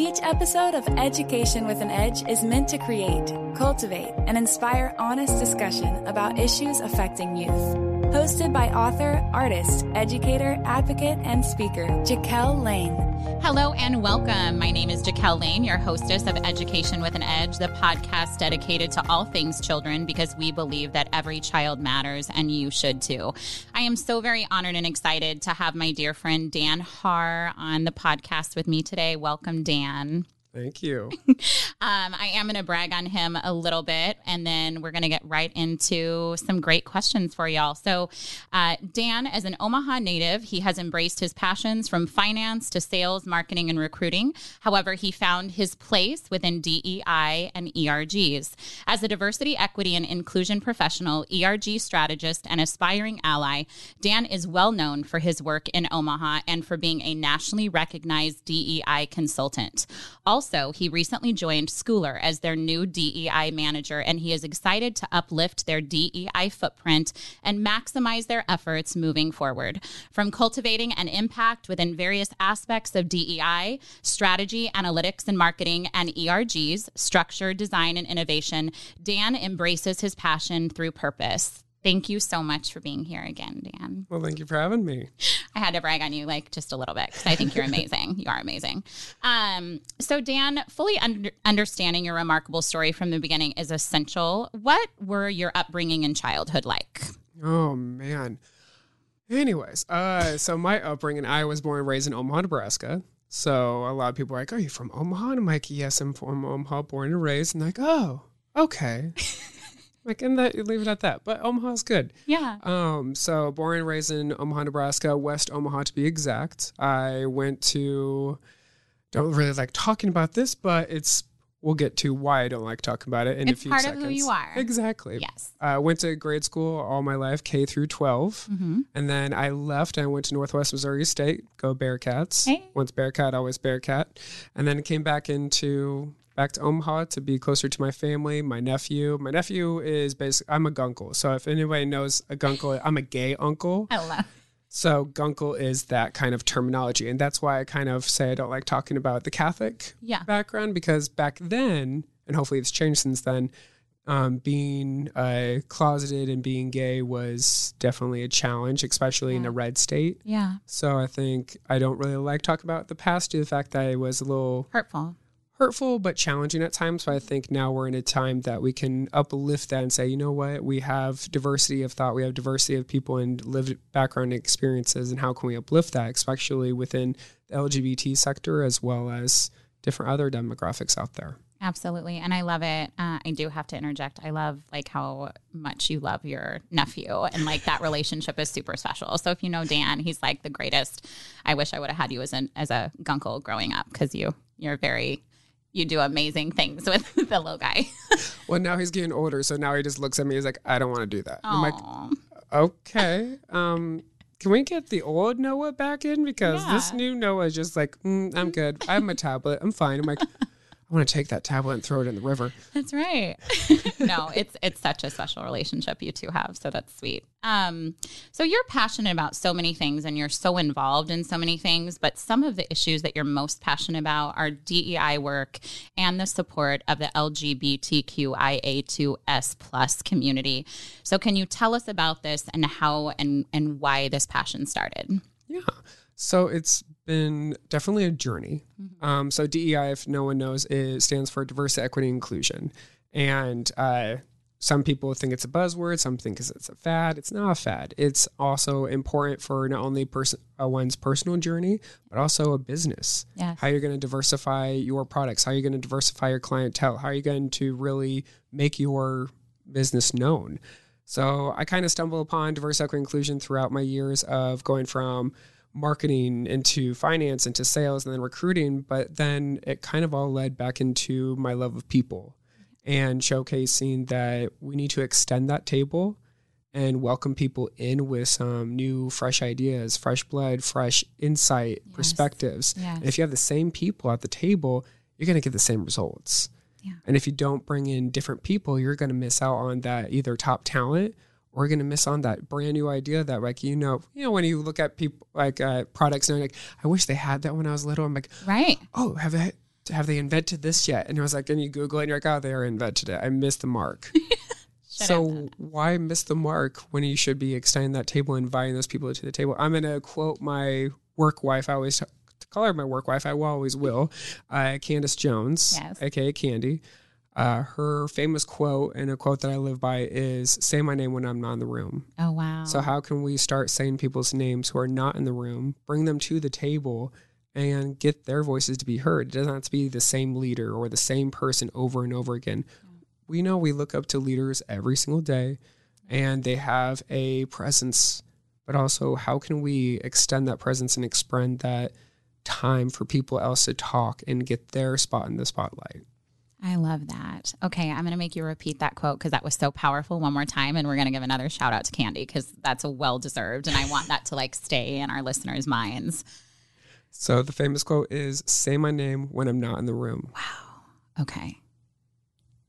Each episode of Education with an Edge is meant to create, cultivate, and inspire honest discussion about issues affecting youth. Hosted by author, artist, educator, advocate, and speaker, Jaquel Lane. Hello and welcome. My name is Jaquel Lane, your hostess of Education with an Edge, the podcast dedicated to all things children because we believe that every child matters and you should too. I am so very honored and excited to have my dear friend Dan Harr on the podcast with me today. Welcome, Dan. Thank you. um, I am going to brag on him a little bit, and then we're going to get right into some great questions for y'all. So, uh, Dan, as an Omaha native, he has embraced his passions from finance to sales, marketing, and recruiting. However, he found his place within DEI and ERGs. As a diversity, equity, and inclusion professional, ERG strategist, and aspiring ally, Dan is well known for his work in Omaha and for being a nationally recognized DEI consultant. Also, he recently joined Scoular as their new DEI manager, and he is excited to uplift their DEI footprint and maximize their efforts moving forward. From cultivating an impact within various aspects of DEI, strategy, analytics, and marketing, and ERGs, structure, design, and innovation, Dan embraces his passion through purpose. Thank you so much for being here again, Dan. Well, thank you for having me. I had to brag on you like just a little bit because I think you're amazing. you are amazing. Um, so, Dan, fully under- understanding your remarkable story from the beginning is essential. What were your upbringing and childhood like? Oh man. Anyways, uh, so my upbringing, I was born and raised in Omaha, Nebraska. So a lot of people are like, "Are you from Omaha?" And I'm like, "Yes, I'm from Omaha, born and raised." And like, "Oh, okay." like, and that leave it at that. But Omaha's good. Yeah. Um, so born and raised in Omaha, Nebraska, West Omaha to be exact. I went to don't really like talking about this, but it's we'll get to why I don't like talking about it in it's a few seconds. It's part seconds. of who you are. Exactly. Yes. I went to grade school all my life, K through 12. Mm-hmm. And then I left and I went to Northwest Missouri State, go Bearcats. Hey. Once Bearcat, always Bearcat. And then came back into back to Omaha to be closer to my family, my nephew. My nephew is basically I'm a gunkle. So if anybody knows a gunkle, I'm a gay uncle. Hello. So gunkle is that kind of terminology. And that's why I kind of say I don't like talking about the Catholic Yeah. background because back then, and hopefully it's changed since then, um, being uh, closeted and being gay was definitely a challenge, especially in a red state. Yeah. So I think I don't really like talking about the past due to the fact that it was a little Hurtful. Hurtful but challenging at times. So I think now we're in a time that we can uplift that and say, you know what, we have diversity of thought, we have diversity of people and lived background experiences, and how can we uplift that, especially within the LGBT sector as well as different other demographics out there. Absolutely. And I love it. Uh, I do have to interject. I love like how much you love your nephew and like that relationship is super special. So if you know Dan, he's like the greatest. I wish I would have had you as an as a gunkle growing up because you you're very you do amazing things with the little guy. Well, now he's getting older, so now he just looks at me. He's like, I don't want to do that. I'm like, okay. Um, can we get the old Noah back in because this new Noah is just like, mm, I'm good. I have my tablet. I'm fine. I'm like, I want to take that tablet and throw it in the river. That's right. no, it's it's such a special relationship you two have, so that's sweet. Um, so you're passionate about so many things, and you're so involved in so many things. But some of the issues that you're most passionate about are DEI work and the support of the LGBTQIA2S plus community. So can you tell us about this and how and and why this passion started? Yeah. So it's been definitely a journey. Um, so DEI, if no one knows, it stands for diversity, equity, inclusion. And uh, some people think it's a buzzword. Some think it's a fad. It's not a fad. It's also important for not only person uh, one's personal journey, but also a business. Yes. How you're going to diversify your products. How you're going to diversify your clientele. How are you going to really make your business known? So I kind of stumbled upon diverse equity, inclusion throughout my years of going from marketing into finance into sales and then recruiting but then it kind of all led back into my love of people and showcasing that we need to extend that table and welcome people in with some new fresh ideas fresh blood fresh insight perspectives Yes. and if you have the same people at the table you're going to get the same results Yeah. and if you don't bring in different people you're going to miss out on that either top talent you're going to miss on that brand new idea that like you know you know when you look at people like uh, products and like i wish they had that when i was little i'm like Right. oh have they have they invented this yet? And I was like, and you Google it and you're like, oh, they are invented it. I missed the mark. so why miss the mark when you should be extending that table and inviting those people to the table? I'm going to quote my work wife. I always call her my work wife. I always will. Uh, Candace Jones, Yes. aka Candy. Uh, her famous quote and a quote that I live by is "Say my name when I'm not in the room." Oh wow. So how can we start saying people's names who are not in the room, bring them to the table, and get their voices to be heard? It doesn't have to be the same leader or the same person over and over again. We know we look up to leaders every single day, and they have a presence. But also, how can we extend that presence and expend that time for people else to talk and get their spot in the spotlight? I love that. Okay, I'm going to make you repeat that quote because that was so powerful one more time. And we're going to give another shout out to Candy because that's a well deserved. And I want that to like stay in our listeners' minds. So the famous quote is "Say my name when I'm not in the room." Wow. Okay.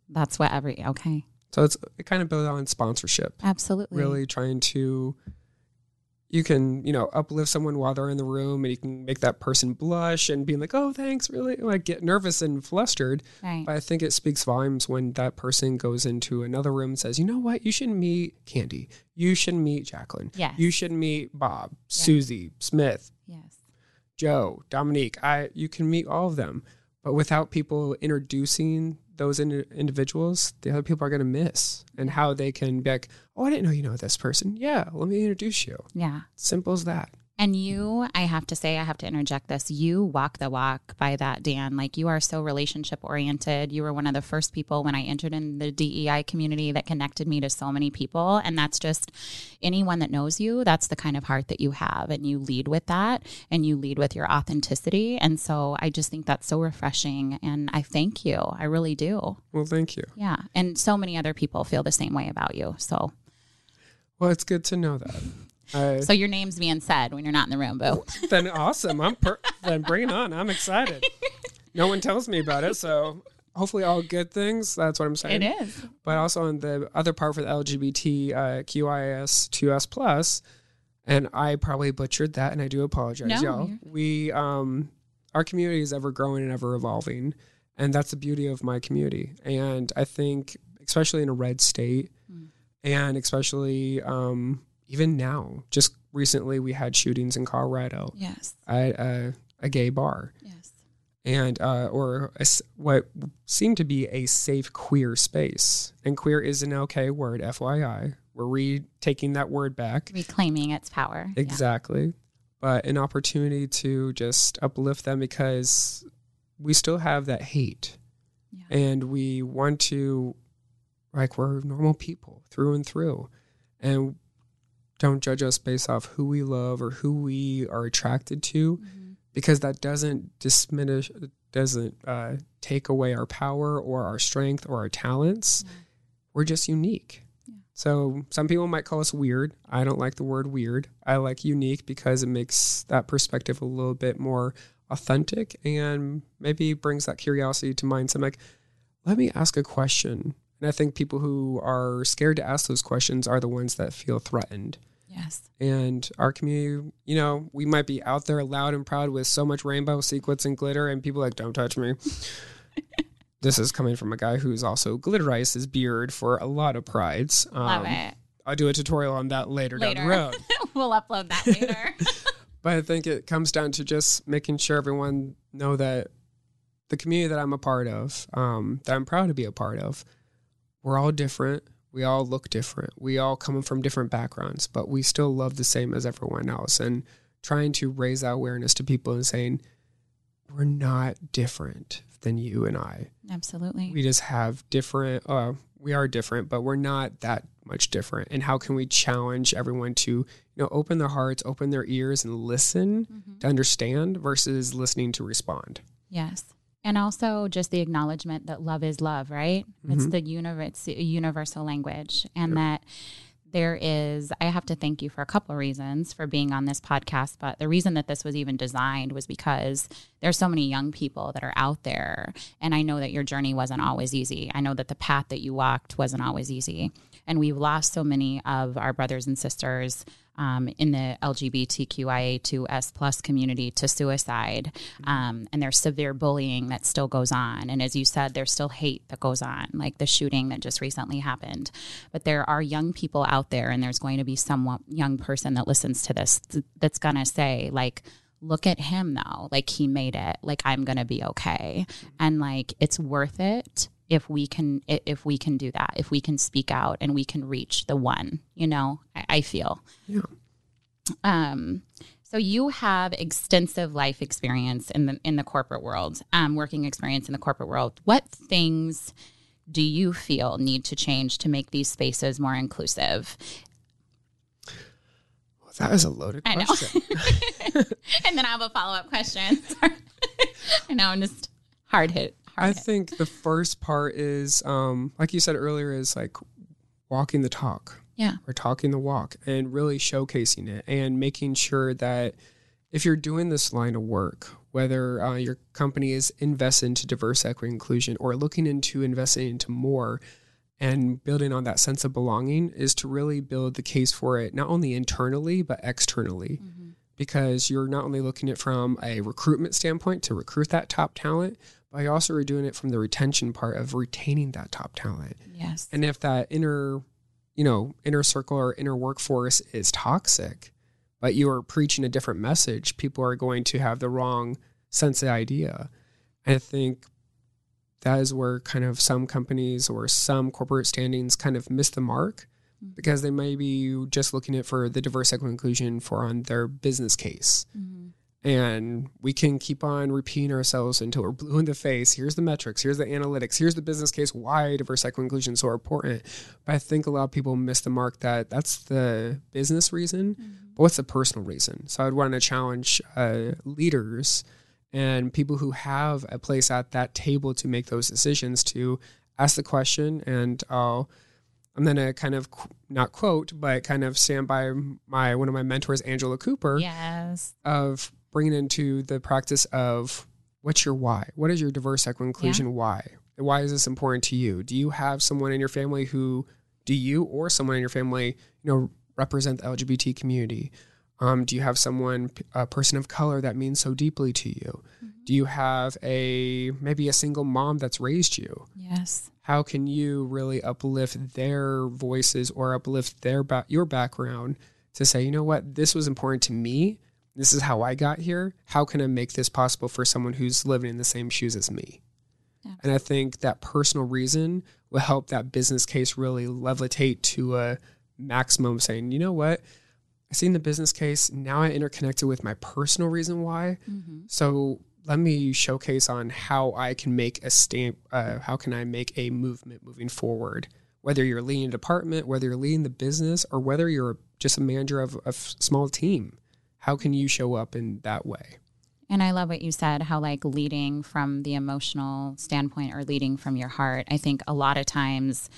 That's what every, okay. So it's it kind of built on sponsorship. Absolutely. really trying to you can you know uplift someone while they're in the room and you can make that person blush and be like oh thanks really like get nervous and flustered. Right. but i think it speaks volumes when that person goes into another room and says you know what? You should meet candy. You should meet jacqueline. Yes. you should meet bob susie smith Yes. joe dominique. I you can meet all of them but without people introducing those in- individuals the other people are going to miss. And how they can be like oh i didn't know you know this person. Yeah let me introduce you. Yeah. simple as that And you, I have to say, I have to interject this. You walk the walk by that, Dan. Like you are so relationship oriented. You were one of the first people when I entered in the DEI community that connected me to so many people. And that's just anyone that knows you, that's the kind of heart that you have. And you lead with that and you lead with your authenticity. And so I just think that's so refreshing. And I thank you. I really do. well thank you Yeah. And so many other people feel the same way about you. So, well it's good to know that I, so your name's being said when you're not in the room, boo. then awesome i'm per- then bring it on i'm excited no one tells me about it so hopefully all good things that's what i'm saying It is. but also on the other part for the LGBT uh, QIS 2S plus, and I probably butchered that, and I do apologize, No, y'all. We um, our community is ever growing and ever evolving, and that's the beauty of my community. And I think, especially in a red state, and especially um, even now, just recently we had shootings in Colorado Yes. at a, a gay bar Yes. and uh, or a what seemed to be a safe queer space. And queer is an okay word, FYI. We're re taking that word back. reclaiming its power. Yeah. Exactly. But an opportunity to just uplift them because we still have that hate. Yeah. And we want to, like, we're normal people through and through. And don't judge us based off who we love or who we are attracted to Mm-hmm. because that doesn't diminish doesn't uh, take away our power or our strength or our talents. We're just unique. So some people might call us weird. I don't like the word weird. I like unique because it makes that perspective a little bit more authentic and maybe brings that curiosity to mind. So i'm like let me ask a question. And i think people who are scared to ask those questions are the ones that feel threatened Yes. and our community, you know, we might be out there loud and proud with so much rainbow sequins and glitter, and people are like, don't touch me. this is coming from a guy who's also glitterized his beard for a lot of prides. Um, Love it. I'll do a tutorial on that later, down the road. we'll upload that later. but I think it comes down to just making sure everyone know that the community that I'm a part of, um, that I'm proud to be a part of, we're all different. We all look different. We all come from different backgrounds, but we still love the same as everyone else. And trying to raise that awareness to people and saying, we're not different than you and I. Absolutely. We just have different, uh, we are different, but we're not that much different. And how can we challenge everyone to, you know, open their hearts, open their ears, and listen Mm-hmm. to understand versus listening to respond? Yes. And also just the acknowledgement that love is love, right? It's mm-hmm. the universe, a universal language. And that there is, I have to thank you for a couple of reasons for being on this podcast. But the reason that this was even designed was because there's so many young people that are out there. And I know that your journey wasn't always easy. I know that the path that you walked wasn't always easy. And we've lost so many of our brothers and sisters um, in the LGBTQIA2S plus community to suicide. Um, and there's severe bullying that still goes on. And as you said, there's still hate that goes on, like the shooting that just recently happened. But there are young people out there, and there's going to be some young person that listens to this that's going to say, like, look at him though. Like, he made it. Like, I'm to be okay. And like, it's worth it if we can if we can do that if we can speak out and we can reach the one you know i, I feel. Yeah. Um so you have extensive life experience in the in the corporate world um working experience in the corporate world. What things do you feel need to change to make these spaces more inclusive? Well, that is a loaded question. And then i have a follow-up question. I know i'm just hard hit I think the first part is, um, like you said earlier, is like walking the talk. Yeah. Or talking the walk and really showcasing it and making sure that if you're doing this line of work, whether uh, your company is invested into diverse equity inclusion or looking into investing into more and building on that sense of belonging is to really build the case for it not only internally but externally mm-hmm. Because you're not only looking at it from a recruitment standpoint to recruit that top talent but you also are doing it from the retention part of retaining that top talent. Yes. And if that inner, you know, inner circle or inner workforce is toxic, but you are preaching a different message, people are going to have the wrong sense of idea. I think that is where kind of some companies or some corporate standings kind of miss the mark mm-hmm. because they may be just looking at for the diverse equity inclusion for on their business case. Mm-hmm and we can keep on repeating ourselves until we're blue in the face. Here's the metrics, here's the analytics, here's the business case why diverse equity inclusion is so important. But I think a lot of people miss the mark that that's the business reason, mm-hmm. but what's the personal reason? So I'd want to challenge uh, leaders and people who have a place at that table to make those decisions to ask the question and I'll I'm gonna kind of qu- not quote, but kind of stand by my one of my mentors, Angela Cooper. Yes. Of bringing into the practice of what's your why? What is your diverse equity inclusion yeah. why? Why is this important to you? Do you have someone in your family who do you or someone in your family, you know, represent the LGBT community? Um, do you have someone, a person of color that means so deeply to you? Mm-hmm. Do you have a maybe a single mom that's raised you? Yes. How can you really uplift their voices or uplift their ba- your background to say, you know what, this was important to me, this is how I got here. How can I make this possible for someone who's living in the same shoes as me? And I think that personal reason will help that business case really levitate to a maximum saying, you know what? I seen the business case. Now I interconnected with my personal reason why. Mm-hmm. So let me showcase on how I can make a stamp. Uh, how can I make a movement moving forward? Whether you're leading a department, whether you're leading the business, or whether you're just a manager of a small team, how can you show up in that way? And I love what you said, how like leading from the emotional standpoint or leading from your heart. I think a lot of times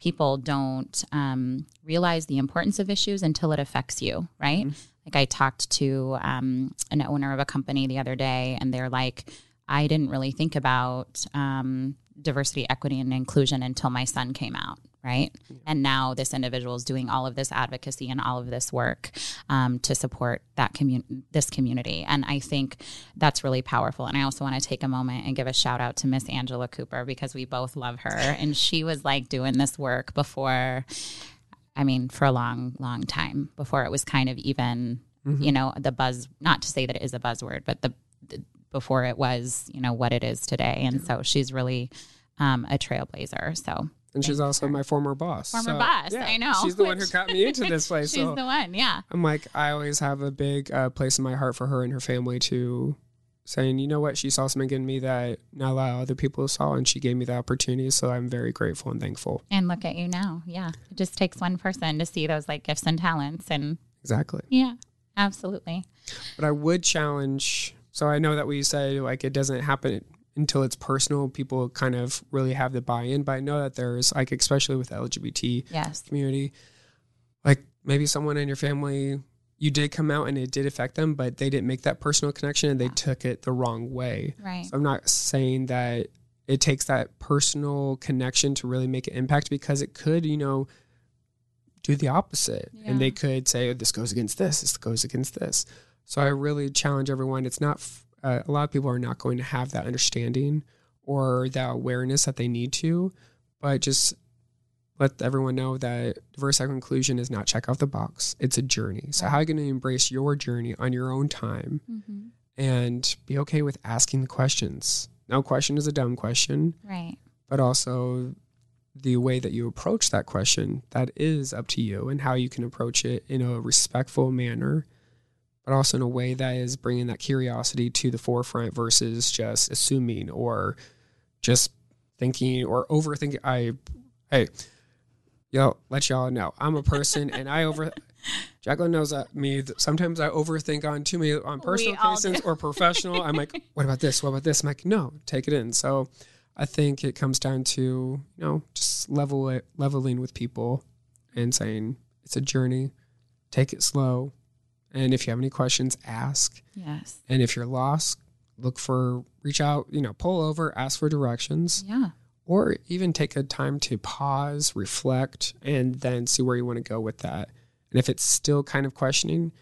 people don't um, realize the importance of issues until it affects you, right? Mm-hmm. Like I talked to um, an owner of a company the other day, and they're like, I didn't really think about um, diversity, equity, and inclusion until my son came out right? Yeah. And now this individual is doing all of this advocacy and all of this work um, to support that community, this community. And I think that's really powerful. And I also want to take a moment and give a shout out to Miss Angela Cooper because we both love her, and she was like doing this work before. I mean, for a long, long time before it was kind of even, mm-hmm. you know, the buzz. Not to say that it is a buzzword, but the, the before it was, you know, what it is today. And so she's really um, a trailblazer. So and she's also my former boss. Former so, boss, yeah, I know. She's the one who got me into this place. she's so the one, yeah. I'm like, I always have a big uh, place in my heart for her and her family to saying, you know what, she saw something in me that not a lot of other people saw, and she gave me the opportunity. So I'm very grateful and thankful. And look at you now. Yeah. It just takes one person to see those like gifts and talents. And exactly. Yeah, absolutely. But I would challenge. So I know that we say like it doesn't happen until it's personal, people kind of really have the buy-in. But I know that there's like, especially with the LGBT yes. community, like maybe someone in your family you did come out and it did affect them, but they didn't make that personal connection and they yeah. took it the wrong way. Right. So I'm not saying that it takes that personal connection to really make an impact because it could, you know, do the opposite. And they could say, oh, this goes against this, this goes against this. So I really challenge everyone. It's not, f- uh, a lot of people are not going to have that understanding or that awareness that they need to, but just let everyone know that diverse equity inclusion is not check off the box. It's a journey. So how are you going to embrace your journey on your own time Mm-hmm. and be okay with asking the questions? No question is a dumb question, Right. but also the way that you approach that question that is up to you and how you can approach it in a respectful manner but also in a way that is bringing that curiosity to the forefront versus just assuming or just thinking or overthinking i hey yo let y'all know i'm a person and i over Jacqueline knows that me. that Sometimes I overthink on too many on personal cases or professional. I'm like, what about this? What about this? I'm like, no, take it in. So I think it comes down to you know just level it, leveling with people and saying it's a journey. Take it slow, and if you have any questions, ask. Yes. And if you're lost, look for reach out. You know, pull over, ask for directions, Yeah. Or even take a time to pause, reflect, and then see where you want to go with that. And if it's still kind of questioning,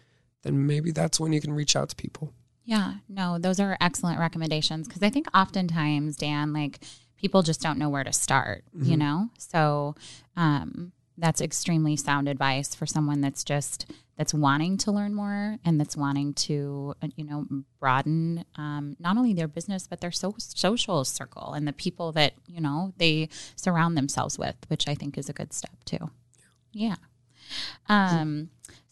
then maybe that's when you can reach out to people. Yeah, no, those are excellent recommendations because I think oftentimes, Dan, like people just don't know where to start, you know? So um, that's extremely sound advice for someone that's just that's wanting to learn more and that's wanting to uh, you know broaden um, not only their business but their so- social circle and the people that you know they surround themselves with which i think is a good step too. Yeah. Um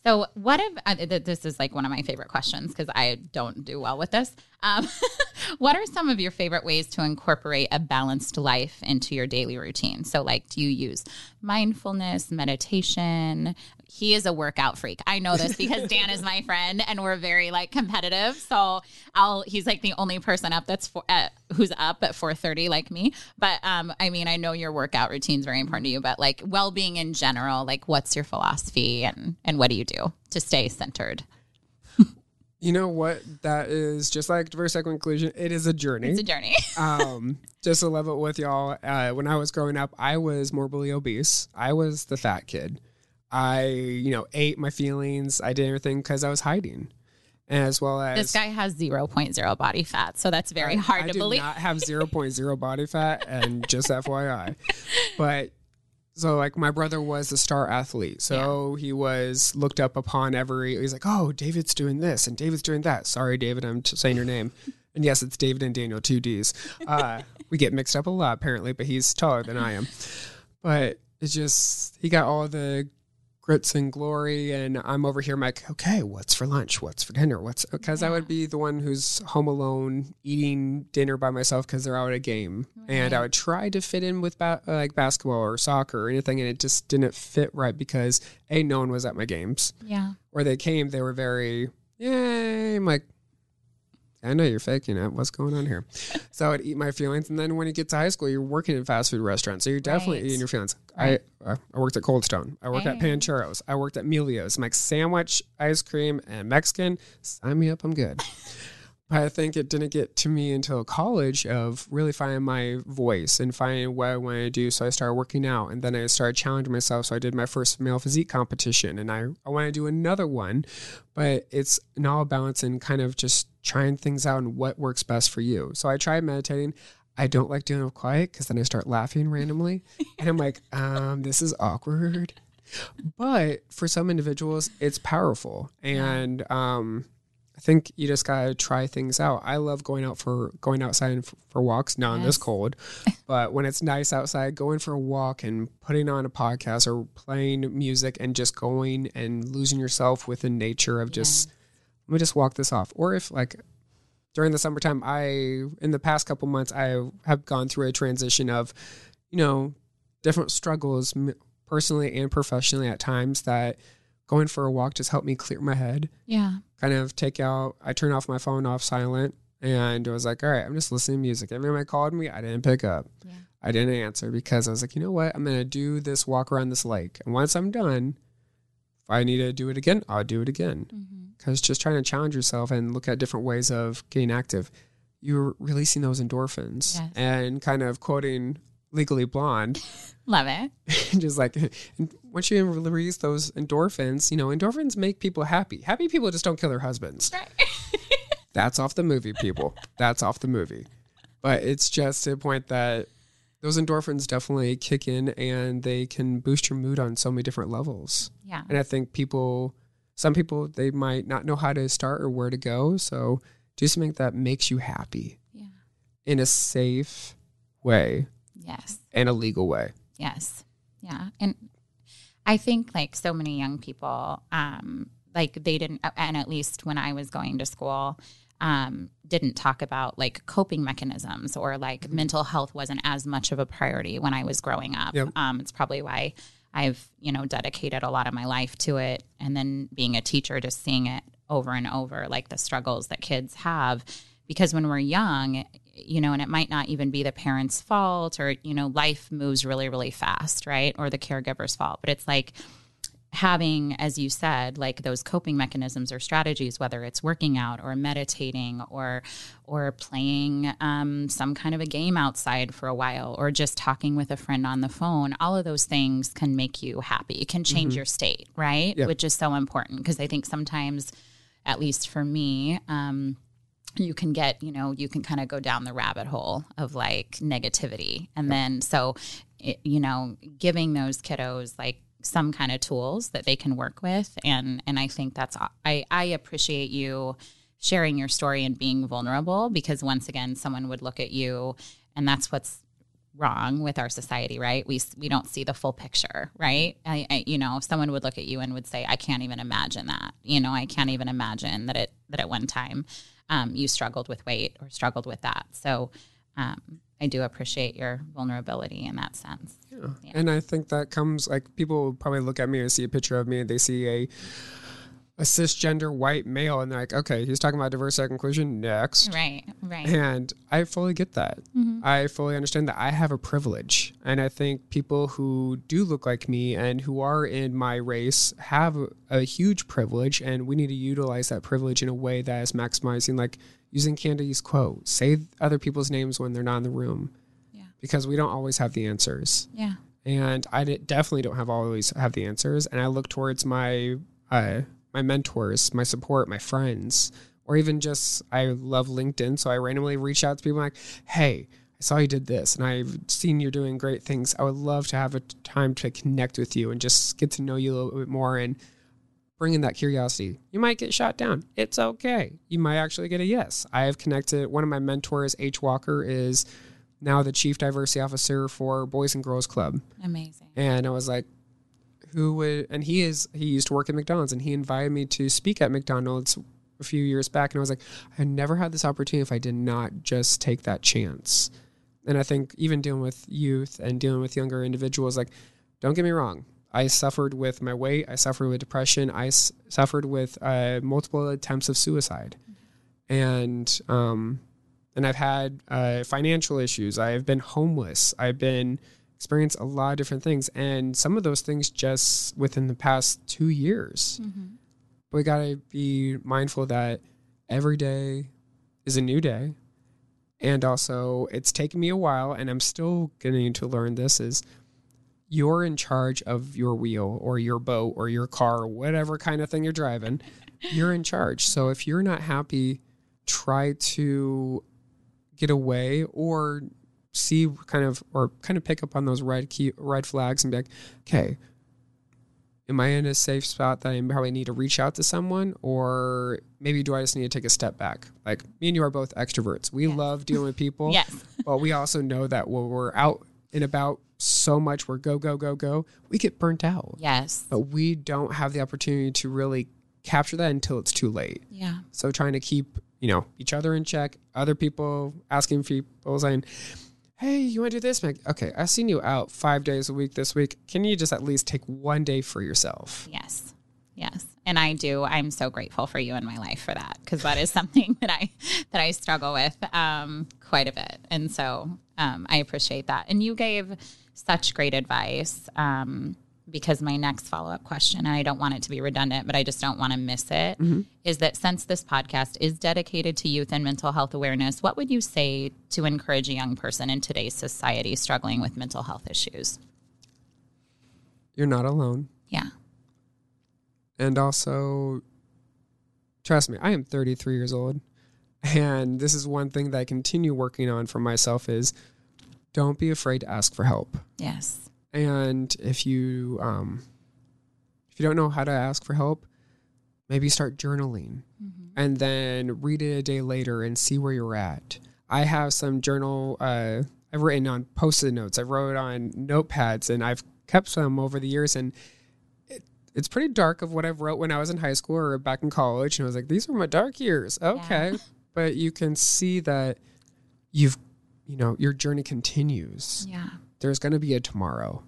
so what if uh, th- this is like one of my favorite questions because i don't do well with this. Um, what are some of your favorite ways to incorporate a balanced life into your daily routine? So like do you use mindfulness meditation? He is a workout freak. I know this because dan is my friend and we're very like competitive. So i'll he's like the only person up that's for uh, who's up at 4.30 like me. But um i mean i know your workout routine is very important to you but like well-being in general like what's your philosophy and and what do you do to stay centered You know what? That is just like diverse equity inclusion. It is a journey. it's a journey um, just to level with y'all, uh, when I was growing up, I was morbidly obese. I was the fat kid. I, you know, ate my feelings. I did everything because I was hiding, as well as this guy has 0.0 body fat so that's very I- hard I to do believe not have 0.0 body fat, and just FYI. But so like my brother was a star athlete, so he was looked up upon every. He's like, oh, David's doing this and David's doing that. Sorry, David, I'm t- saying your name. And yes, it's David and Daniel, two D's. Uh, we get mixed up a lot apparently, but he's taller than I am. But it's just he got all the grits and glory, and I'm over here. I'm like, okay, what's for lunch? What's for dinner? What's because I would be the one who's home alone eating dinner by myself because they're out at a game, and I would try to fit in with ba- like basketball or soccer or anything, and it just didn't fit right because a no one was at my games, yeah or they came, they were very yay. I'm like. I know you're faking it. What's going on here? So I'd eat my feelings, and then when you get to high school, you're working in fast food restaurants, so you're definitely Right. eating your feelings. Right. I uh, I worked at Cold Stone. I worked at Hey. Pancheros. I worked at Melio's. I'm like sandwich, ice cream, and Mexican. Sign me up. I'm good. but I think it didn't get to me until college of really finding my voice and finding what I wanted to do. So I started working out, and then I started challenging myself. So I did my first male physique competition, and I I want to do another one, but it's an all balance and kind of just trying things out and what works best for you. So I tried meditating. I don't like doing it quiet because then I start laughing randomly. and I'm like, um, this is awkward. But for some individuals, it's powerful. And um, I think you just gotta try things out. I love going out for going outside and f- for walks. Not in this cold, but when it's nice outside, going for a walk and putting on a podcast or playing music and just going and losing yourself within nature of just let me just walk this off. Or if like during the summertime, I in the past couple months I have gone through a transition of, you know, different struggles personally and professionally at times that going for a walk just helped me clear my head yeah kind of take out I turn off my phone off silent and I was like, all right, I'm just listening to music. Every time I called me, I didn't pick up. Yeah. I didn't answer because I was like, you know what? I'm gonna do this walk around this lake. And once I'm done, if I need to do it again, I'll do it again. Mm-hmm. Because just trying to challenge yourself and look at different ways of getting active, you're releasing those endorphins. Yes. And kind of quoting Legally Blonde. Love it. just like once you release those endorphins, you know, endorphins make people happy. Happy people just don't kill their husbands. Right. That's off the movie, people. That's off the movie. But it's just to the point that those endorphins definitely kick in and they can boost your mood on so many different levels. Yeah. And I think people, some people, they might not know how to start or where to go. So do something that makes you happy Yeah. in a safe way Yes. In a legal way. Yes. Yeah. And I think like so many young people, um, like they didn't, and at least when I was going to school, um, didn't talk about like coping mechanisms or like mental health wasn't as much of a priority when I was growing up. Yep. Um, it's probably why I've, you know, dedicated a lot of my life to it. And then being a teacher, just seeing it over and over, like the struggles that kids have. Because when we're young, you know, and it might not even be the parent's fault or, you know, life moves really, really fast, right? Or the caregiver's fault. But it's like, having as you said like those coping mechanisms or strategies whether it's working out or meditating or or playing um, some kind of a game outside for a while or just talking with a friend on the phone all of those things can make you happy it can change your state right Yeah. which is so important because i think sometimes at least for me um, you can get you know you can kind of go down the rabbit hole of like negativity. And then so it, you know giving those kiddos like some kind of tools that they can work with. And and i think that's i i appreciate you sharing your story and being vulnerable because once again someone would look at you and that's what's wrong with our society right? We we don't see the full picture right? I, I you know someone would look at you and would say i can't even imagine that you know i can't even imagine that it that at one time um, you struggled with weight or struggled with that. So um, i do appreciate your vulnerability in that sense. Yeah. And I think that comes like people will probably look at me and see a picture of me and they see a a cisgender white male and they're like, okay, he's talking about diversity and inclusion next. right right And I fully get that. I fully understand that I have a privilege. And I think people who do look like me and who are in my race have a, a huge privilege. And we need to utilize that privilege in a way that is maximizing, like using Candy's quote say other people's names when they're not in the room. Yeah. Because we don't always have the answers yeah and I definitely don't have always have the answers. And I look towards my uh, my mentors, my support, my friends, or even just I love LinkedIn, so I randomly reach out to people like, "Hey, I saw you did this, and I've seen you're doing great things. I would love to have a time to connect with you and just get to know you a little bit more and." Bring in that curiosity. You might get shot down. It's okay. You might actually get a yes. I have connected. One of my mentors, H. Walker, is now the chief diversity officer for Boys and Girls Club. amazing And I was like, who would, and he is, he used to work at McDonald's and he invited me to speak at McDonald's a few years back. And I was like, I never had this opportunity if I did not just take that chance. And I think even dealing with youth and dealing with younger individuals, like, don't get me wrong. I suffered with my weight. I suffered with depression. I s- suffered with uh, multiple attempts of suicide. And, um, and I've had uh, financial issues. I've been homeless. I've been experienced a lot of different things, and some of those things just within the past two years. But we gotta be mindful that every day is a new day, and also it's taken me a while, and I'm still getting to learn this. Is you're in charge of your wheel or your boat or your car or whatever kind of thing you're driving. You're in charge. So if you're not happy, try to get away or see kind of or kind of pick up on those red key red flags and be like, okay, am I in a safe spot that I probably need to reach out to someone, or maybe do I just need to take a step back? Like me and you are both extroverts. We love dealing with people, Yes. but we also know that when we're out and about so much, we're go go go go, we get burnt out. yes But we don't have the opportunity to really capture that until it's too late. yeah So trying to keep, you know, each other in check, other people asking people saying, Hey, you want to do this? Like, okay, I've seen you out five days a week this week. Can you just at least take one day for yourself? Yes. Yes. And I do. I'm so grateful for you in my life for that because that is something that I that I struggle with um, quite a bit. And so um, I appreciate that. And you gave such great advice. Um, because my next follow up question, and I don't want it to be redundant, but I just don't want to miss it, Mm-hmm. is that since this podcast is dedicated to youth and mental health awareness, what would you say to encourage a young person in today's society struggling with mental health issues? You're not alone. Yeah. And also, trust me, I am 33 years old. And this is one thing that I continue working on for myself is don't be afraid to ask for help. Yes. And if you um, if you don't know how to ask for help, maybe start journaling and then read it a day later and see where you're at. I have some journal uh, I've written on post-it notes. I wrote on notepads and I've kept some over the years and it, it's pretty dark of what I've wrote when I was in high school or back in college and I was like these were my dark years. Okay. But you can see that you've you know your journey continues Yeah. there's going to be a tomorrow.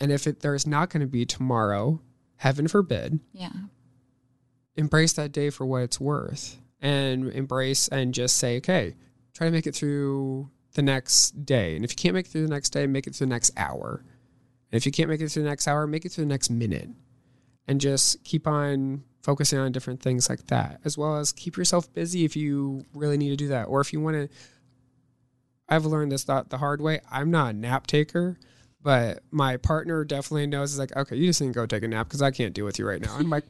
And if it, there's not going to be tomorrow, heaven forbid, Yeah. embrace that day for what it's worth and embrace and just say, okay, try to make it through the next day. And if you can't make it through the next day, make it through the next hour. And if you can't make it through the next hour, make it through the next minute. And just keep on focusing on different things like that, as well as keep yourself busy if you really need to do that. Or if you want to, I've learned this thought the hard way. I'm not a nap taker, but my partner definitely knows. Is like, okay, you just need to go take a nap because I can't deal with you right now. I'm like,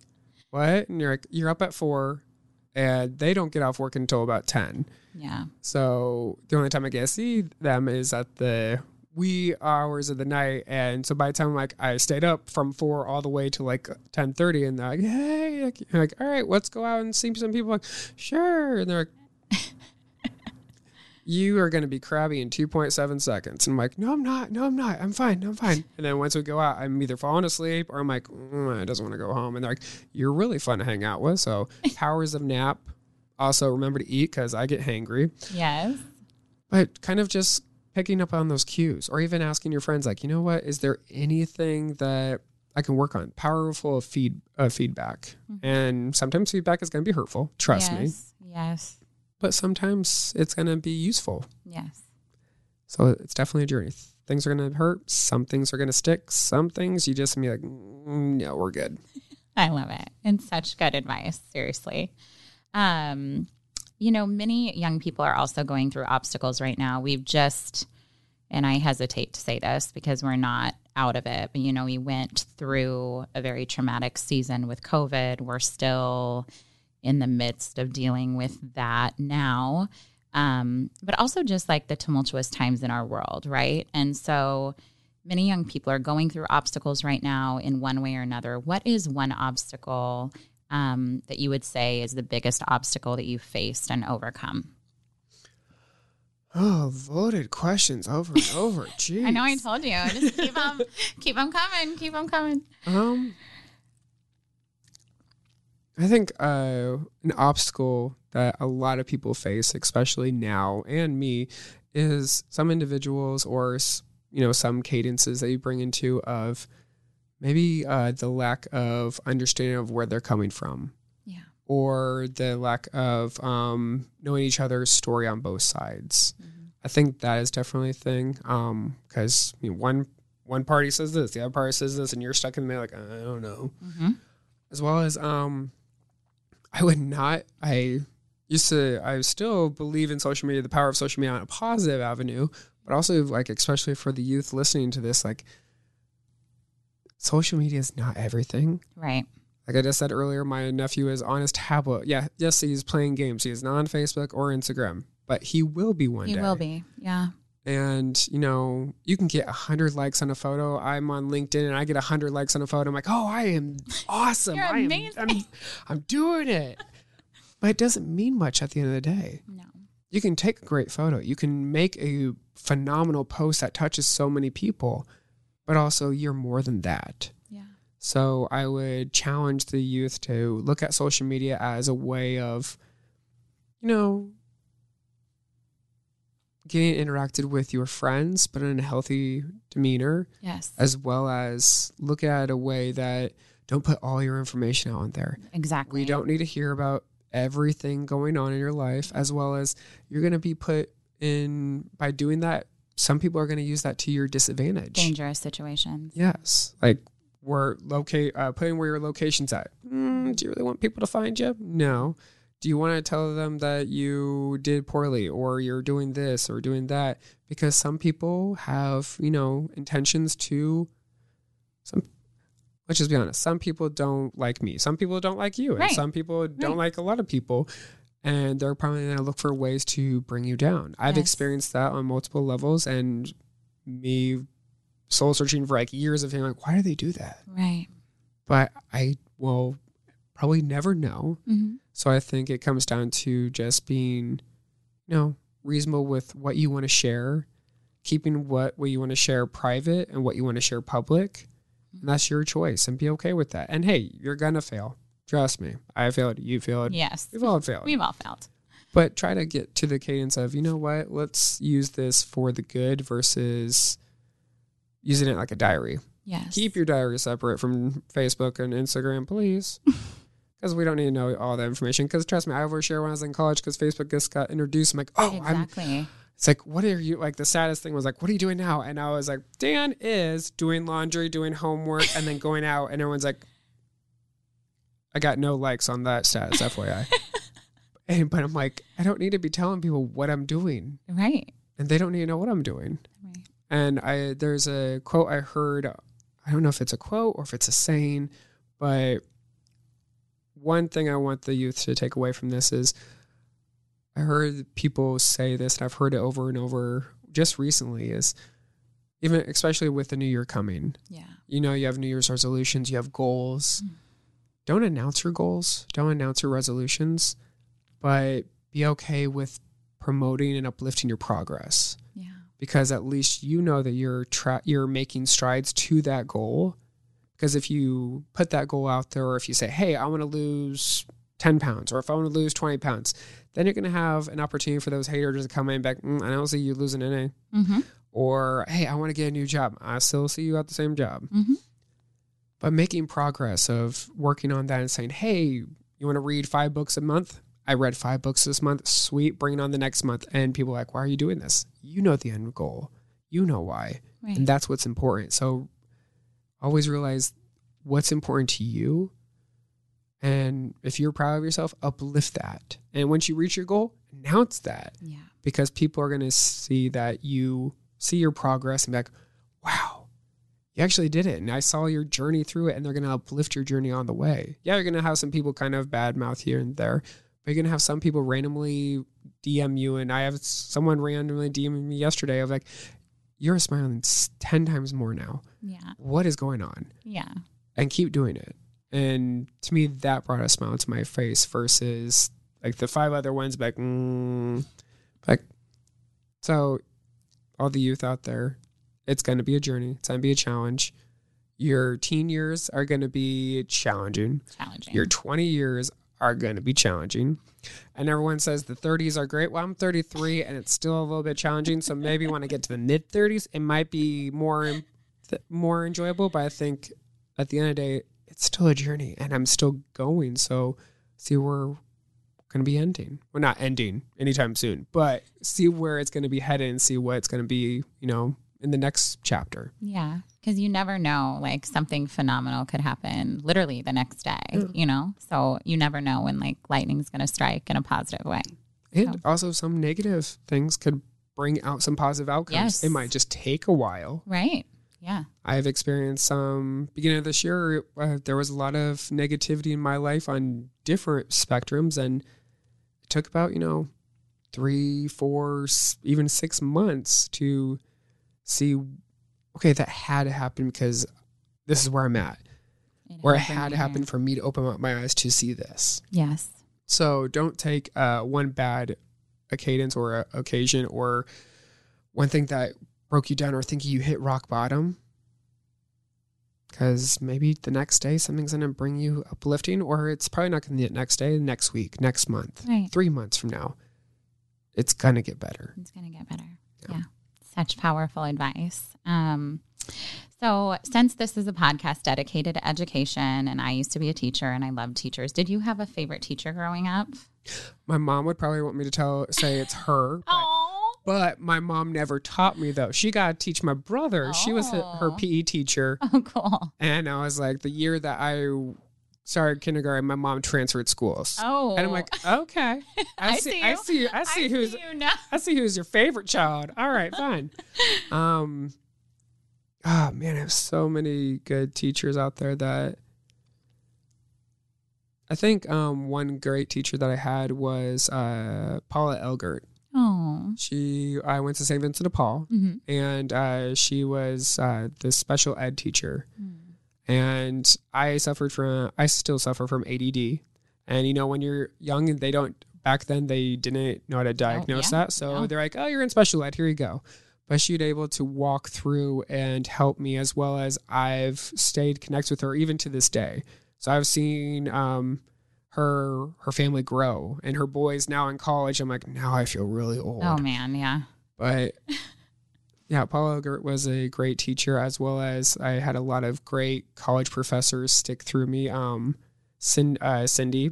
what? And you're like, you're up at four, and they don't get off work until about ten. Yeah. So the only time I get to see them is at the wee hours of the night, and so by the time like I stayed up from four all the way to like ten thirty, and they're like, hey, like, I'm like, all right, let's go out and see some people. Like, sure, and they're like. You are going to be crabby in 2.7 seconds. And I'm like, no, I'm not. No, I'm not. I'm fine. No, I'm fine. And then once we go out, I'm either falling asleep or I'm like, mm, I doesn't want to go home. And they're like, you're really fun to hang out with. So, powers of nap. Also, remember to eat because I get hangry Yes. but kind of just picking up on those cues or even asking your friends like you know what is there anything that i can work on powerful feed uh, feedback and sometimes feedback is going to be hurtful trust me yes. But sometimes it's going to be useful Yes. so it's definitely a journey things are going to hurt some things are going to stick some things you just be like mm, no we're good I love it. And such good advice, seriously. Um, you know, many young people are also going through obstacles right now. We've just, and I hesitate to say this because we're not out of it, but you know, we went through a very traumatic season with COVID. We're still in the midst of dealing with that now. Um, but also just like the tumultuous times in our world, right? And so, many young people are going through obstacles right now in one way or another. What is one obstacle um, that you would say is the biggest obstacle that you've faced and overcome? oh voted questions over and over Jeez. I know I told you. Just keep them, keep them coming, keep them coming. Um, I think uh, an obstacle that a lot of people face, especially now and me, is some individuals or you know some cadences that you bring into of maybe uh, the lack of understanding of where they're coming from Yeah. or the lack of um, knowing each other's story on both sides. I think that is definitely a thing because you know, one one party says this, the other party says this, and you're stuck in the middle like I don't know. Mm-hmm. As well as um, I would not. I used to. I still believe in social media, the power of social media on a positive avenue, but also like especially for the youth listening to this, like social media is not everything. Right. Like I just said earlier, my nephew is on his tablet. Yeah, yes, he's playing games. He is not on Facebook or Instagram, but he will be one You day. He will be. Yeah. And you know, you can get hundred likes on a photo. I'm on LinkedIn and I get hundred likes on a photo. I'm like, oh, I am awesome. You're I am, amazing. I'm, I'm doing it. But it doesn't mean much at the end of the day. No. You can take a great photo. You can make a phenomenal post that touches so many people, but also you're more than that. Yeah. So I would challenge the youth to look at social media as a way of, you know, getting interacted with your friends, but in a healthy demeanor, Yes. as well as look at a way that don't put all your information out on there. exactly. We don't need to hear about everything going on in your life, as well as you're going to be put in by doing that. some people are going to use that to your disadvantage. Dangerous situations. Yes. Like where locate uh, putting where your location's at. Mm, do you really want people to find you? No. Do you want to tell them that you did poorly or you're doing this or doing that? Because some people have, you know, intentions to some let's just be honest. Some people don't like me. Some people don't like you. And some people don't Right. like a lot of people. And they're probably going to look for ways to bring you down. I've Yes. experienced that on multiple levels and me soul searching for like years of feeling like, why do they do that? Right. But I will probably never know. hmm So I think it comes down to just being, you know, reasonable with what you want to share, keeping what, what you want to share private and what you want to share public. And that's your choice and be okay with that. And hey, you're going to fail. Trust me. I failed. You failed. Yes. We've all failed. We've all failed. but try to get to the cadence of, you know what, let's use this for the good versus using it like a diary. Yes. Keep your diary separate from Facebook and Instagram, please. Because we don't need to know all that information. Because trust me, I overshare when I was in college because Facebook just got introduced. I'm like, oh, I'm. exactly. It's like, what are you like? The saddest thing was like, what are you doing now? And I was like, Dan is doing laundry, doing homework, and then going out. And everyone's like, I got no likes on that status, FYI. and but I'm like, I don't need to be telling people what I'm doing, Right. and they don't need to know what I'm doing. Right. And I there's a quote I heard. I don't know if it's a quote or if it's a saying, but one thing I want the youth to take away from this is I heard people say this, and I've heard it over and over just recently. Is even especially with the new year coming, Yeah. you know, you have New Year's resolutions, you have goals. Mm-hmm. Don't announce your goals, don't announce your resolutions, but be okay with promoting and uplifting your progress Yeah. because at least you know that you're tra- you're making strides to that goal. Because if you put that goal out there, or if you say, "Hey, I want to lose ten pounds," or if I want to lose twenty pounds, then you're going to have an opportunity for those haters to come in back. Mm, I don't see you losing any. Mm-hmm. Or, "Hey, I want to get a new job." I still see you at the same job. Mhm. But making progress of working on that and saying, "Hey, you want to read five books a month?" I read five books this month. Sweet, bring it on the next month. And people are like, why are you doing this? You know the end goal. You know why. Right. And that's what's important. So always realize what's important to you. And if you're proud of yourself, uplift that. And once you reach your goal, announce that yeah. because people are going to see that you see your progress and be like, wow, you actually did it. And I saw your journey through it, and they're going to uplift your journey on the way. Yeah, you're going to have some people kind of bad mouth here and there, but you're going to have some people randomly DM you. And I have someone randomly DM me yesterday of like, you're smiling 10 times more now. Yeah. What is going on? Yeah. And keep doing it. And to me, that brought a smile to my face versus like the five other ones, like, mm, like, so all the youth out there, it's going to be a journey. It's going to be a challenge. Your teen years are going to be challenging. Challenging. Your 20 years are going to be challenging. And everyone says the 30s are great. Well, I'm 33 and it's still a little bit challenging. So maybe when I get to the mid 30s, it might be more more enjoyable. But I think at the end of the day, it's still a journey and I'm still going. So see where we're going to be ending. We're not ending anytime soon, but see where it's going to be headed and see what it's going to be, you know, in the next chapter. Yeah, because you never know, like something phenomenal could happen literally the next day, you know? So you never know when like lightning's going to strike in a positive way. And also some negative things could bring out some positive outcomes. Yes. It might just take a while. Right. Yeah. I've experienced some beginning of this year. Uh, there was a lot of negativity in my life on different spectrums, and it took about you know three, four, even six months to see. Okay, that had to happen because this is where I'm at. Where it had to happen for me to open up my eyes to see this. Yes. So don't take uh, one bad a cadence or a occasion or one thing that broke you down or thinking you hit rock bottom. Because maybe the next day something's going to bring you uplifting, or it's probably not going to be the next day, next week, next month, Right. three months from now. It's going to get better. It's going to get better. Yeah. Yeah. Such powerful advice. Um, so, since this is a podcast dedicated to education, and I used to be a teacher and I love teachers, did you have a favorite teacher growing up? My mom would probably want me to tell, say it's her, but Oh, But my mom never taught me though. She got to teach my brother. She was her, her Oh. PE teacher. Oh, cool. And I was like, the year that I started kindergarten, my mom transferred schools. Oh. And I'm like, okay. I see, see I see you. I see who's you now. I see who's your favorite child. All right, fine. um Oh man, I have so many good teachers out there that I think um one great teacher that I had was uh Paula Elgert. Oh. She I went to St. Vincent de Paul Mhm. and uh she was uh the special ed teacher. And I suffered from I still suffer from ADD. And you know when you're young they don't back then they didn't know how to diagnose yeah, that. So no. they're like, "Oh, you're in special ed. Here you go." But she'd able to walk through and help me as well as I've stayed connected with her even to this day. So I've seen um her her family grow and her boys now in college. I'm like, now I feel really old. Oh man, yeah. But yeah, Paul Elgert was a great teacher as well as I had a lot of great college professors stick through me. Um, Cin- uh, Cindy,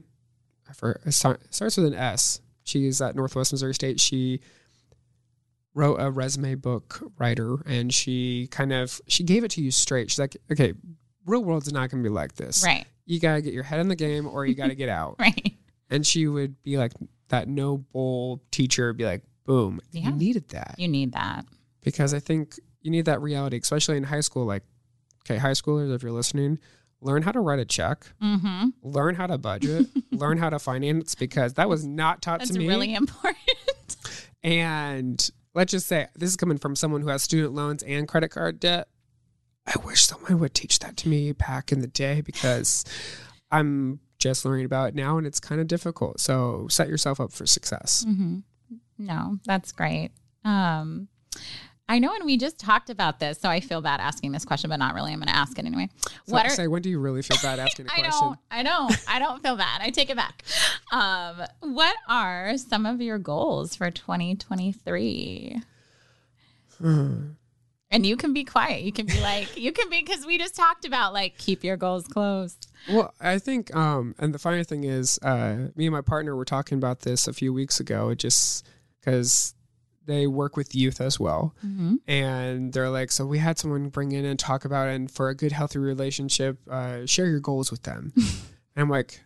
for, starts with an S. She's at Northwest Missouri State. She wrote a resume book writer and she kind of she gave it to you straight. She's like, okay, real world's not gonna be like this. Right. You gotta get your head in the game or you gotta get out. Right. And she would be like that no bull teacher, be like, boom, Yeah. you needed that You need that. Because I think you need that reality, especially in high school. Like, okay, high schoolers, if you're listening, learn how to write a check, Mm-hmm. learn how to budget, learn how to finance because that was not taught That's to me. really important. and let's just say this is coming from someone who has student loans and credit card debt. I wish someone would teach that to me back in the day because I'm just learning about it now and it's kind of difficult. So set yourself up for success. hmm No, that's great. Um, I know, and we just talked about this, so I feel bad asking this question, but not really. I'm going to ask it anyway. So what are say, when do you really feel bad asking a I question? don't, I don't, I don't feel bad. I take it back. Um, what are some of your goals for 2023? And you can be quiet. You can be like, you can be because we just talked about like keep your goals closed. Well, I think, um, and the funny thing is, uh, me and my partner were talking about this a few weeks ago, It just because they work with youth as well. Mm-hmm. And they're like, so we had someone bring in and talk about it, and for a good, healthy relationship, uh, share your goals with them. and I'm like,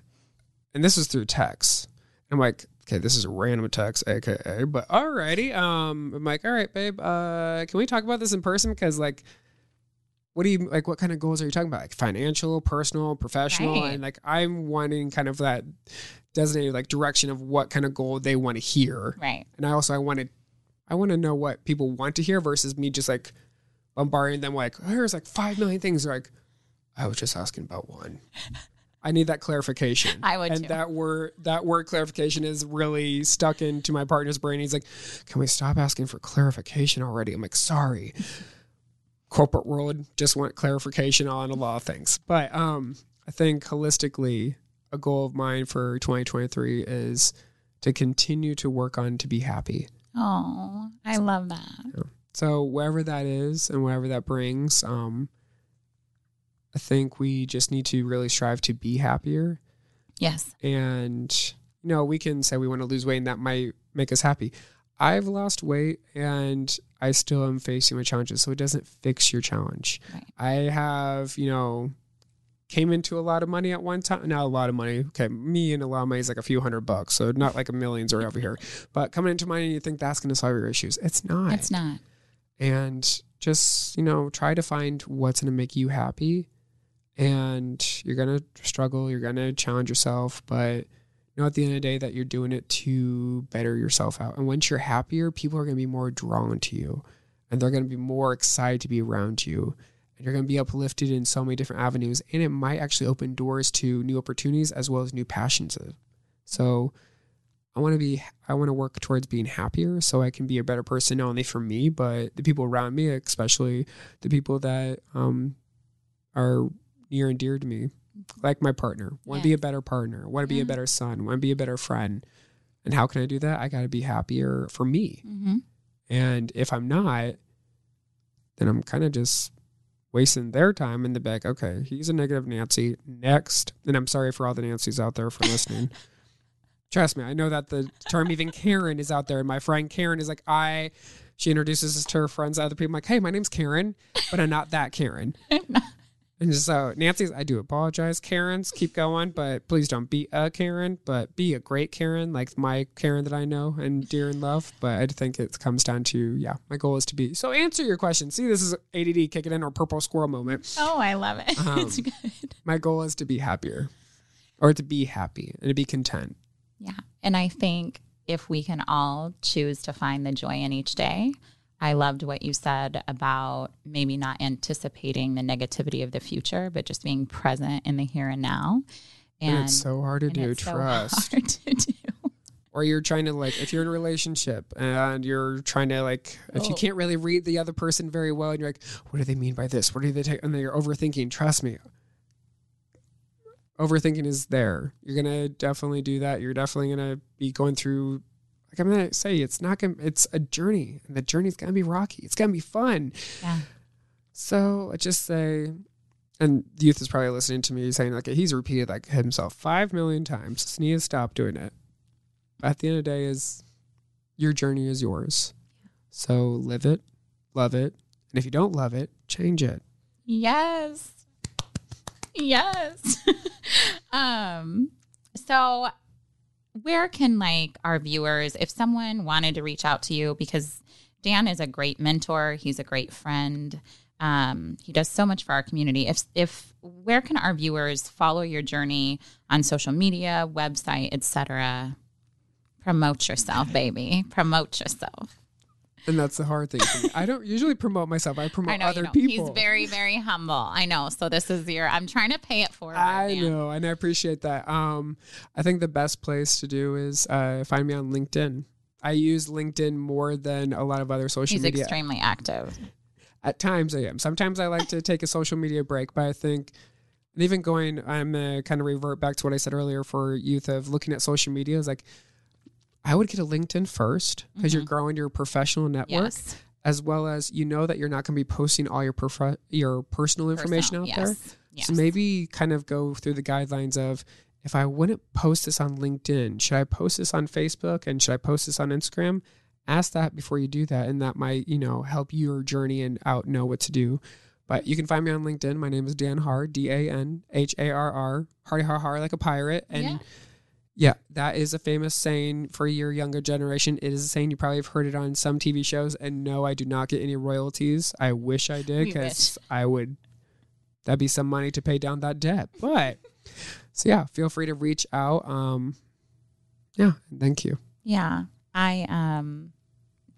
and this is through text. I'm like, okay, this is a random text, aka, but alrighty. Um, I'm like, all right, babe, uh, can we talk about this in person? Because like, what do you like? What kind of goals are you talking about? Like financial, personal, professional, Right. and like I'm wanting kind of that designated like direction of what kind of goal they want to hear, Right. and I also I wanted I want to know what people want to hear versus me just like bombarding them like oh, here's like five million things. They're like, I was just asking about one. I need that clarification. I would and too. that word that word clarification is really stuck into my partner's brain. He's like, Can we stop asking for clarification already? I'm like, sorry. Corporate world just want clarification on a lot of things. But um I think holistically a goal of mine for 2023 is to continue to work on to be happy. Oh, I love that. So wherever that is and whatever that brings, um, I think we just need to really strive to be happier. Yes. And you know, we can say we want to lose weight, and that might make us happy. I've lost weight, and I still am facing my challenges, so it doesn't fix your challenge. Right. I have, you know, came into a lot of money at one time. Not a lot of money. Okay, me and a lot of money is like a few hundred bucks, so not like a millions or over here. But coming into money, you think that's going to solve your issues. It's not It's not. and just you know try to find what's going to make you happy and you're going to struggle you're going to challenge yourself but you know at the end of the day that you're doing it to better yourself out and once you're happier people are going to be more drawn to you and they're going to be more excited to be around you and you're going to be uplifted in so many different avenues and it might actually open doors to new opportunities as well as new passions. So I want to be I want to work towards being happier so I can be a better person not only for me but the people around me especially the people that um are near and dear to me. Like my partner. Want to be a better partner. Want to be a better son. Want to be a better friend. And how can I do that? I got to be happier for me. Mm-hmm. and if I'm not then I'm kind of just wasting their time in the back okay he's a negative Nancy next and I'm sorry for all the Nancys out there for listening Trust me, I know that the term even Karen is out there. And my friend Karen is like, I, she introduces us to her friends, other people. I'm like, hey, my name's Karen, but I'm not that Karen. and so Nancy's, I do apologize, Karens, keep going, but please don't be a Karen, but be a great Karen, like my Karen that I know and dear and love. But I think it comes down to, yeah, my goal is to be. So answer your question. See, this is ADD kicking in or purple squirrel moment. Oh, I love it. Um, it's good. My goal is to be happier or to be happy and to be content. Yeah. And I think if we can all choose to find the joy in each day, I loved what you said about maybe not anticipating the negativity of the future, but just being present in the here and now. And, it's so hard to do. so Trust. hard to do. or you're trying to like if you're in a relationship and you're trying to like if you Oh. can't really read the other person very well and you're like what do they mean by this what do they take and then you're overthinking trust me overthinking is there you're gonna definitely do that you're definitely gonna be going through like i'm gonna say it's not gonna it's a journey and the journey's gonna be rocky. It's gonna be fun. Yeah. so let's just say and the youth is probably listening to me saying like he's repeated like himself five million times. To stop doing it. At the end of the day is your journey is yours. So live it love it. And if you don't love it change it. Yes. Yes. um so where can like our viewers if someone wanted to reach out to you because Dan is a great mentor, he's a great friend. Um, he does so much for our community. If if where can our viewers follow your journey on social media, website, etc. Promote yourself, baby. Promote yourself. And that's the hard thing for me. i don't usually promote myself i promote I know other you know. people He's very, very humble. I know. So this is your. I'm trying to pay it forward. I Dan. know, and I appreciate that. Um, I think the best place to do is uh, find me on LinkedIn. I use LinkedIn more than a lot of other social He's media. extremely active. At times, I am. Sometimes I like to take a social media break, but I think, and even going, I'm uh, kind of revert back to what I said earlier for youth of looking at social media is like, I would get a LinkedIn first because you're mm-hmm. growing your professional network, Yes. as well as you know that you're not going to be posting all your prof- your personal information Personal, out there. yes. Yes. So maybe kind of go through the guidelines of if I wouldn't post this on LinkedIn, should I post this on Facebook and should I post this on Instagram? Ask that before you do that, and that might you know help your journey and out know what to do. But you can find me on LinkedIn. My name is Dan Harr, D A N H A R R, Hardy Har Har, like a pirate. And Yeah. Yeah. that is a famous saying for your younger generation. It is a saying you probably have heard it on some TV shows. And no, I do not get any royalties. I wish I did because I would. That'd be some money to pay down that debt. But so yeah, feel free to reach out. Um, yeah, thank you. Yeah. I um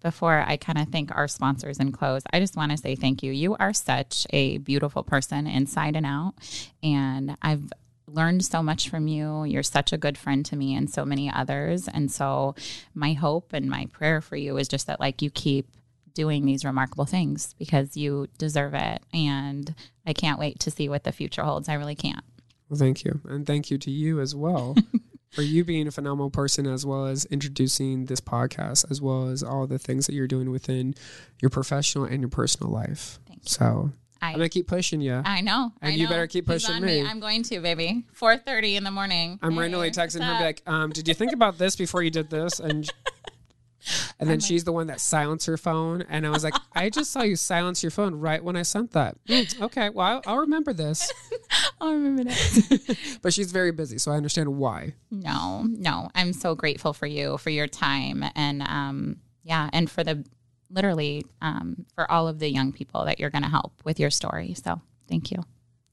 before I kind of thank our sponsors and close, I just want to say thank you. You are such a beautiful person inside and out. And I've learned so much from you. You're such a good friend to me and so many others. And so my hope and my prayer for you is just that like you keep doing these remarkable things because you deserve it. And I can't wait to see what the future holds. I really can't. Well, thank you. And thank you to you as well for you being a phenomenal person, as well as introducing this podcast, as well as all the things that you're doing within your professional and your personal life. Thank you. So I I'm going to keep pushing you. I know. And I you know. better keep He's pushing on me. I'm going to, baby. 4:30 in the morning. I'm Hey, randomly texting her, like, um, "Did you think about this before you did this?" And and then she's the one that silenced her phone, and I was like, "I just saw you silence your phone right when I sent that." Hmm, okay, well, I'll, I'll remember this. I'll remember that. But she's very busy, so I understand why. no, no. I'm so grateful for you for your time and um yeah, and for the literally um for all of the young people that you're going to help with your story. So, thank you.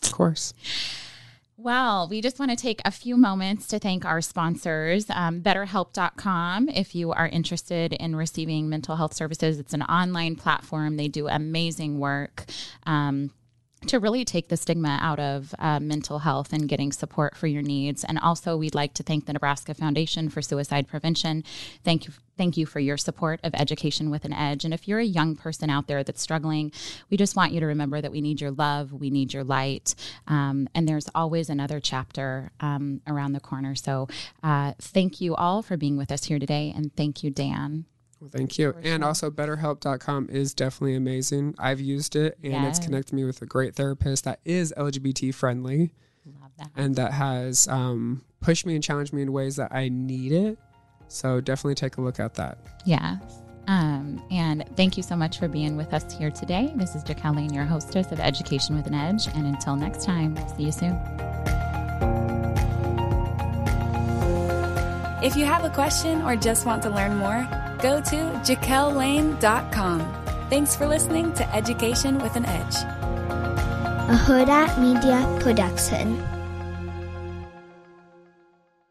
Of course. Well, we just want to take a few moments to thank our sponsors, um, BetterHelp.com. If you are interested in receiving mental health services, it's an online platform. They do amazing work. Um, to really take the stigma out of uh, mental health and getting support for your needs. And also, we'd like to thank the Nebraska Foundation for Suicide Prevention. Thank you, thank you for your support of Education with an Edge. And if you're a young person out there that's struggling, we just want you to remember that we need your love, we need your light, um, and there's always another chapter um, around the corner. So, uh, thank you all for being with us here today, and thank you, Dan. Well, thank you. And also, BetterHelp.com is definitely amazing. I've used it, and it's connected me with a great therapist that is LGBT friendly that. and that has um, push me and challenged me in ways that I need it. So definitely take a look at that. Yeah. Um, and thank you so much for being with us here today. This is Jaquel Lane, your hostess of Education with an Edge. And until next time, see you soon. If you have a question or just want to learn more, go to jaquellane.com. Thanks for listening to Education with an Edge. A Hurrdat Media Production.